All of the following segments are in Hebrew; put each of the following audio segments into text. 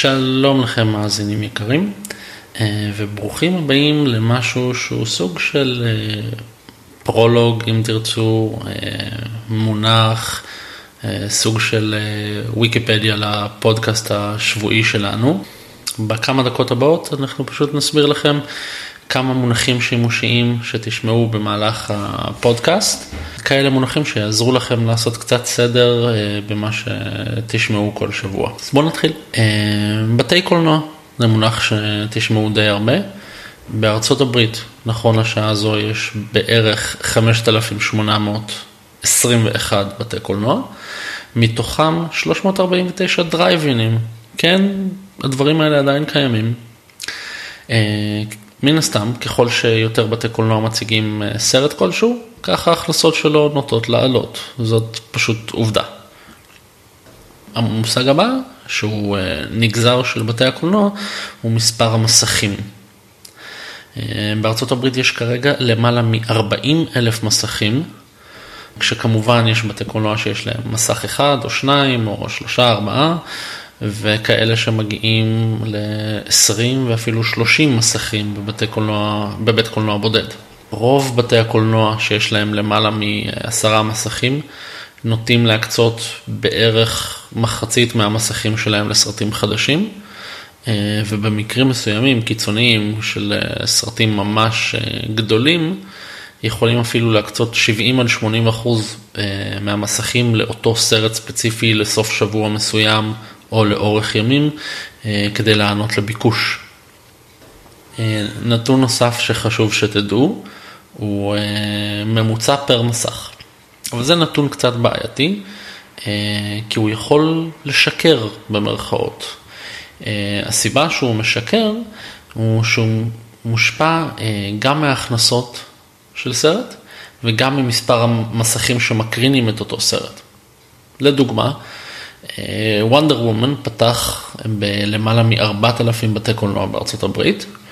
שלום לכם מאזינים יקרים וברוכים הבאים למשהו שהוא סוג של אה, פרולוג אם תרצו, אה, מונח, סוג של ויקיפדיה לפודקאסט השבועי שלנו. בכמה דקות הבאות אנחנו פשוט נסביר לכם כמה מונחים שימושיים שתשמעו במהלך הפודקאסט, כאלה מונחים שיעזרו לכם לעשות קצת סדר אה, במה שתשמעו כל שבוע. אז בואו נתחיל. אה, בתי קולנוע זה מונח שתשמעו די הרבה. בארצות הברית, נכון לשעה זו, יש בערך 5,821 בתי קולנוע, מתוכם 349 דרייבינים. כן, הדברים האלה עדיין קיימים. אה, מן הסתם, ככל שיותר בתי קולנוע מציגים אה, סרט כלשהו, ככה ההכנסות שלו נוטות לעלות. זאת פשוט עובדה. המושג הבא, שהוא אה, נגזר של בתי הקולנוע, הוא מספר המסכים. אה, בארצות הברית יש כרגע למעלה מ-40 אלף מסכים, כשכמובן יש בתי קולנוע שיש להם מסך אחד או שניים או שלושה, ארבעה, וכאלה שמגיעים ל-20 ואפילו 30 מסכים בבתי קולנוע, בבית קולנוע בודד. רוב בתי הקולנוע שיש להם למעלה מעשרה מסכים נוטים להקצות בערך מחצית מהמסכים שלהם לסרטים חדשים. אה, ובמקרים מסוימים, קיצוניים, של אה, סרטים ממש אה, גדולים, יכולים אפילו להקצות 70 עד 80 אחוז מהמסכים לאותו סרט ספציפי לסוף שבוע מסוים או לאורך ימים כדי לענות לביקוש. נתון נוסף שחשוב שתדעו הוא ממוצע פר מסך. אבל זה נתון קצת בעייתי, כי הוא יכול לשקר במרכאות. הסיבה שהוא משקר הוא שהוא מושפע גם מההכנסות של סרט וגם ממספר המסכים שמקרינים את אותו סרט. לדוגמה, וונדר וומן פתח בלמעלה מ-4,000 בתי קולנוע בארצות הברית, אה,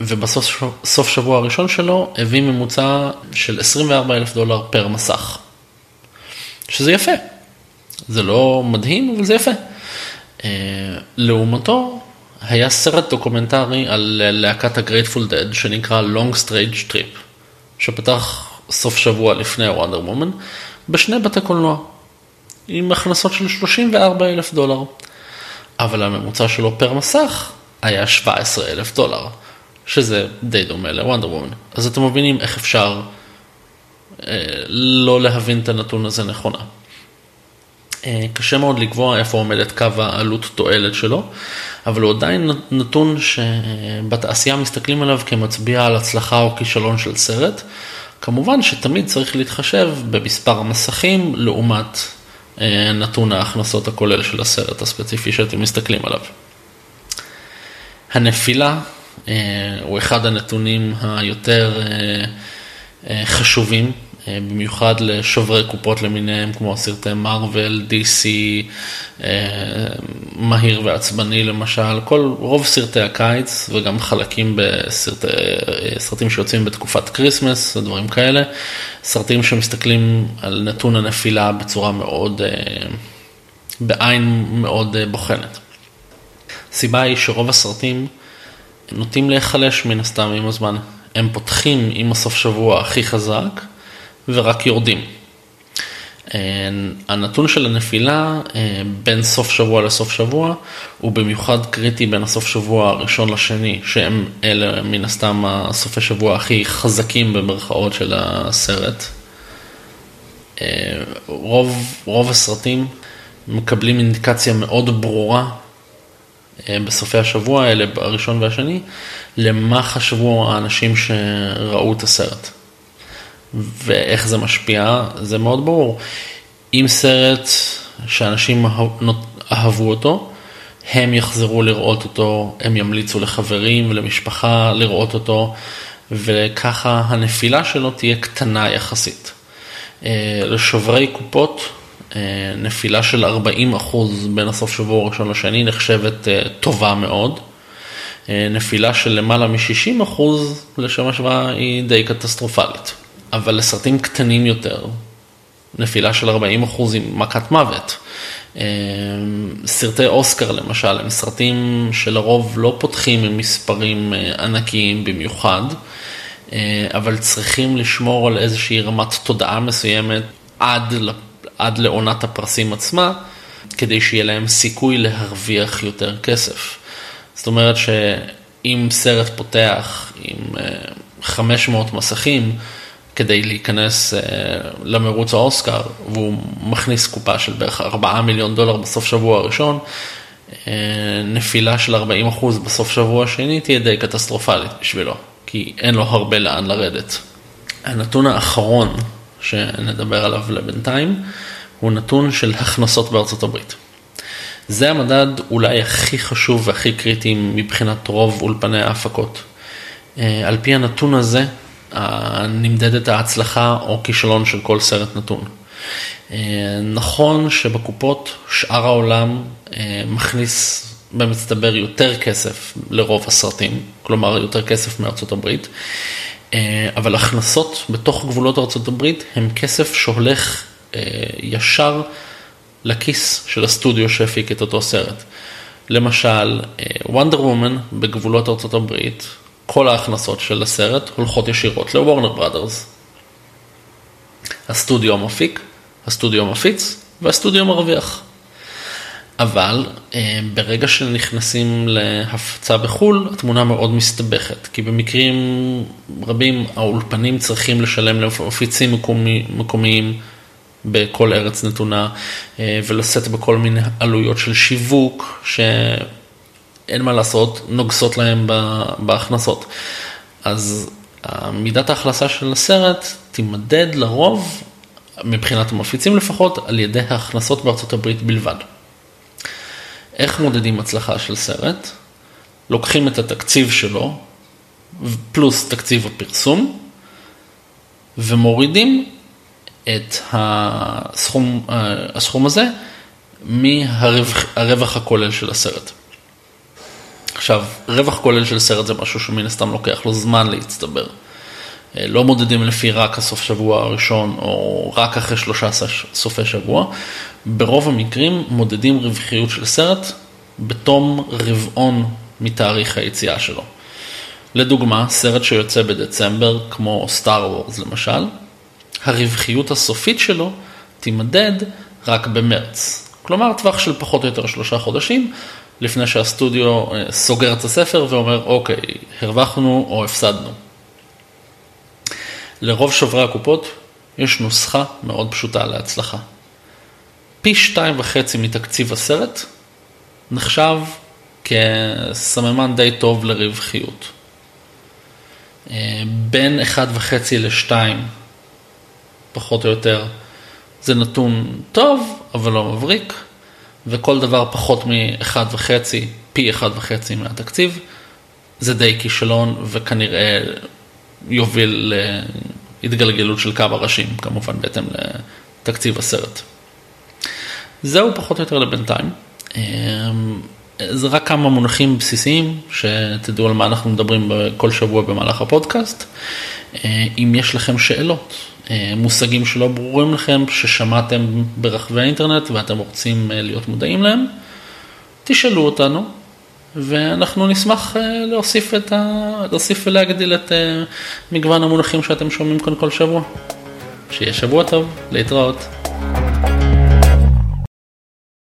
ובסוף שבוע הראשון שלו הביא ממוצע של 24 אלף דולר פר מסך, שזה יפה. זה לא מדהים, אבל זה יפה. אה, לעומתו, היה סרט דוקומנטרי על להקת הגרייטפול דד שנקרא Long Strange Trip, שפתח סוף שבוע לפני וונדר וומן, בשני בתי קולנוע. עם הכנסות של 34 אלף דולר. אבל הממוצע שלו פר מסך היה 17 אלף דולר, שזה די דומה לוונדר וומן. אז אתם מבינים איך אפשר אה, לא להבין את הנתון הזה נכונה. אה, קשה מאוד לקבוע איפה עומדת קו העלות תועלת שלו, אבל הוא עדיין נתון שבתעשייה מסתכלים עליו כמצביע על הצלחה או כישלון של סרט. כמובן שתמיד צריך להתחשב במספר המסכים לעומת אה, נתון ההכנסות הכולל של הסרט הספציפי שאתם מסתכלים עליו. הנפילה אה, הוא אחד הנתונים היותר אה, חשובים אה, במיוחד לשוברי קופות למיניהם, כמו סרטי מארוול, DC, מהיר ועצבני למשל, כל, רוב סרטי הקיץ וגם חלקים בסרטים שיוצאים בתקופת Christmas, דברים כאלה, סרטים שמסתכלים על נתון הנפילה בצורה מאוד, בעין מאוד בוחנת. הסיבה היא שרוב הסרטים נוטים להיחלש מן הסתם עם הזמן. הם פותחים עם הסוף שבוע הכי חזק, ורק יורדים. אה, הנתון של הנפילה אה, בין סוף שבוע לסוף שבוע הוא במיוחד קריטי בין הסוף שבוע הראשון לשני, שהם אלה מן הסתם הסופי שבוע הכי חזקים במרכאות של הסרט. אה, רוב, רוב הסרטים מקבלים אינדיקציה מאוד ברורה בסופי השבוע האלה, הראשון והשני, למה חשבו האנשים שראו את הסרט. ואיך זה משפיע, זה מאוד ברור. אם סרט שאנשים אהבו אותו, הם יחזרו לראות אותו, הם ימליצו לחברים ולמשפחה לראות אותו, וככה הנפילה שלו תהיה קטנה יחסית. אה, לשוברי קופות, אה, נפילה של 40% בין הסוף שבוע הראשון לשני נחשבת אה, טובה מאוד. נפילה של למעלה מ-60% לשם השוואה היא די קטסטרופלית. אבל לסרטים קטנים יותר, נפילה של 40% היא מכת מוות. סרטי אוסקר למשל הם סרטים שלרוב לא פותחים עם מספרים ענקיים במיוחד. אה, אבל צריכים לשמור על איזושהי רמת תודעה מסוימת עד, עד לעונת הפרסים עצמה, כדי שיהיה להם סיכוי להרוויח יותר כסף. זאת אומרת שאם סרט פותח עם 500 אה, מסכים, כדי להיכנס אה, למרוץ האוסקר, והוא מכניס קופה של בערך 4 מיליון דולר בסוף שבוע הראשון, נפילה של 40% בסוף שבוע השני תהיה די קטסטרופלית בשבילו. כי אין לו הרבה לאן לרדת. הנתון האחרון שנדבר עליו לבינתיים הוא נתון של הכנסות בארצות הברית. זה המדד אולי הכי חשוב והכי קריטי מבחינת רוב אולפני ההפקות. אה, על פי הנתון הזה נמדדת ההצלחה או כישלון של כל סרט נתון. אה, נכון שבקופות שאר העולם אה, מכניס במצטבר יותר כסף לרוב הסרטים, כלומר יותר כסף מארצות הברית, אה, אבל הכנסות בתוך גבולות ארצות הברית הם כסף שהולך אה, ישר לכיס של הסטודיו שהפיק את אותו סרט. למשל, וונדר וומן בגבולות ארצות הברית, כל ההכנסות של הסרט הולכות ישירות לוורנר בראדרס. הסטודיו מפיק, הסטודיו מפיץ והסטודיו מרוויח. אבל אה, ברגע שנכנסים להפצה בחו"ל, התמונה מאוד מסתבכת, כי במקרים רבים האולפנים צריכים לשלם לאופיצים מקומי, מקומיים בכל ארץ נתונה, אה, ולשאת בכל מיני עלויות של שיווק, שאין מה לעשות, נוגסות להם בהכנסות. אז מידת ההכנסה של הסרט תימדד לרוב, מבחינת המפיצים לפחות, על ידי ההכנסות בארצות הברית בלבד. איך מודדים הצלחה של סרט? לוקחים את התקציב שלו, פלוס תקציב הפרסום, ומורידים את הסכום, הסכום הזה מהרווח הכולל של הסרט. עכשיו, רווח כולל של סרט זה משהו שמן הסתם לוקח לו זמן להצטבר. אה, לא מודדים לפי רק הסוף שבוע הראשון או רק אחרי שלושה סופי שבוע. ברוב המקרים מודדים רווחיות של סרט בתום רבעון מתאריך היציאה שלו. לדוגמה, סרט שיוצא בדצמבר, כמו סטאר וורס למשל, הרווחיות הסופית שלו תימדד רק במרץ. כלומר, טווח של פחות או יותר שלושה חודשים, לפני שהסטודיו אה, סוגר את הספר ואומר, אוקיי, הרווחנו או הפסדנו. לרוב שוברי הקופות יש נוסחה מאוד פשוטה להצלחה. פי שתיים וחצי מתקציב הסרט נחשב כסממן די טוב לרווחיות. אה, בין אחד וחצי לשתיים, פחות או יותר, זה נתון טוב, אבל לא מבריק, וכל דבר פחות מאחד וחצי, פי אחד וחצי מהתקציב, זה די כישלון וכנראה יוביל להתגלגלות של כמה ראשים, כמובן בהתאם לתקציב הסרט. זהו פחות או יותר לבינתיים. זה רק כמה מונחים בסיסיים, שתדעו על מה אנחנו מדברים כל שבוע במהלך הפודקאסט. אה, אם יש לכם שאלות, אה, מושגים שלא ברורים לכם, ששמעתם ברחבי האינטרנט ואתם רוצים אה, להיות מודעים להם, תשאלו אותנו. ואנחנו נשמח להוסיף, ה... להוסיף ולהגדיל את מגוון המונחים שאתם שומעים כאן כל שבוע. שיהיה שבוע טוב, להתראות.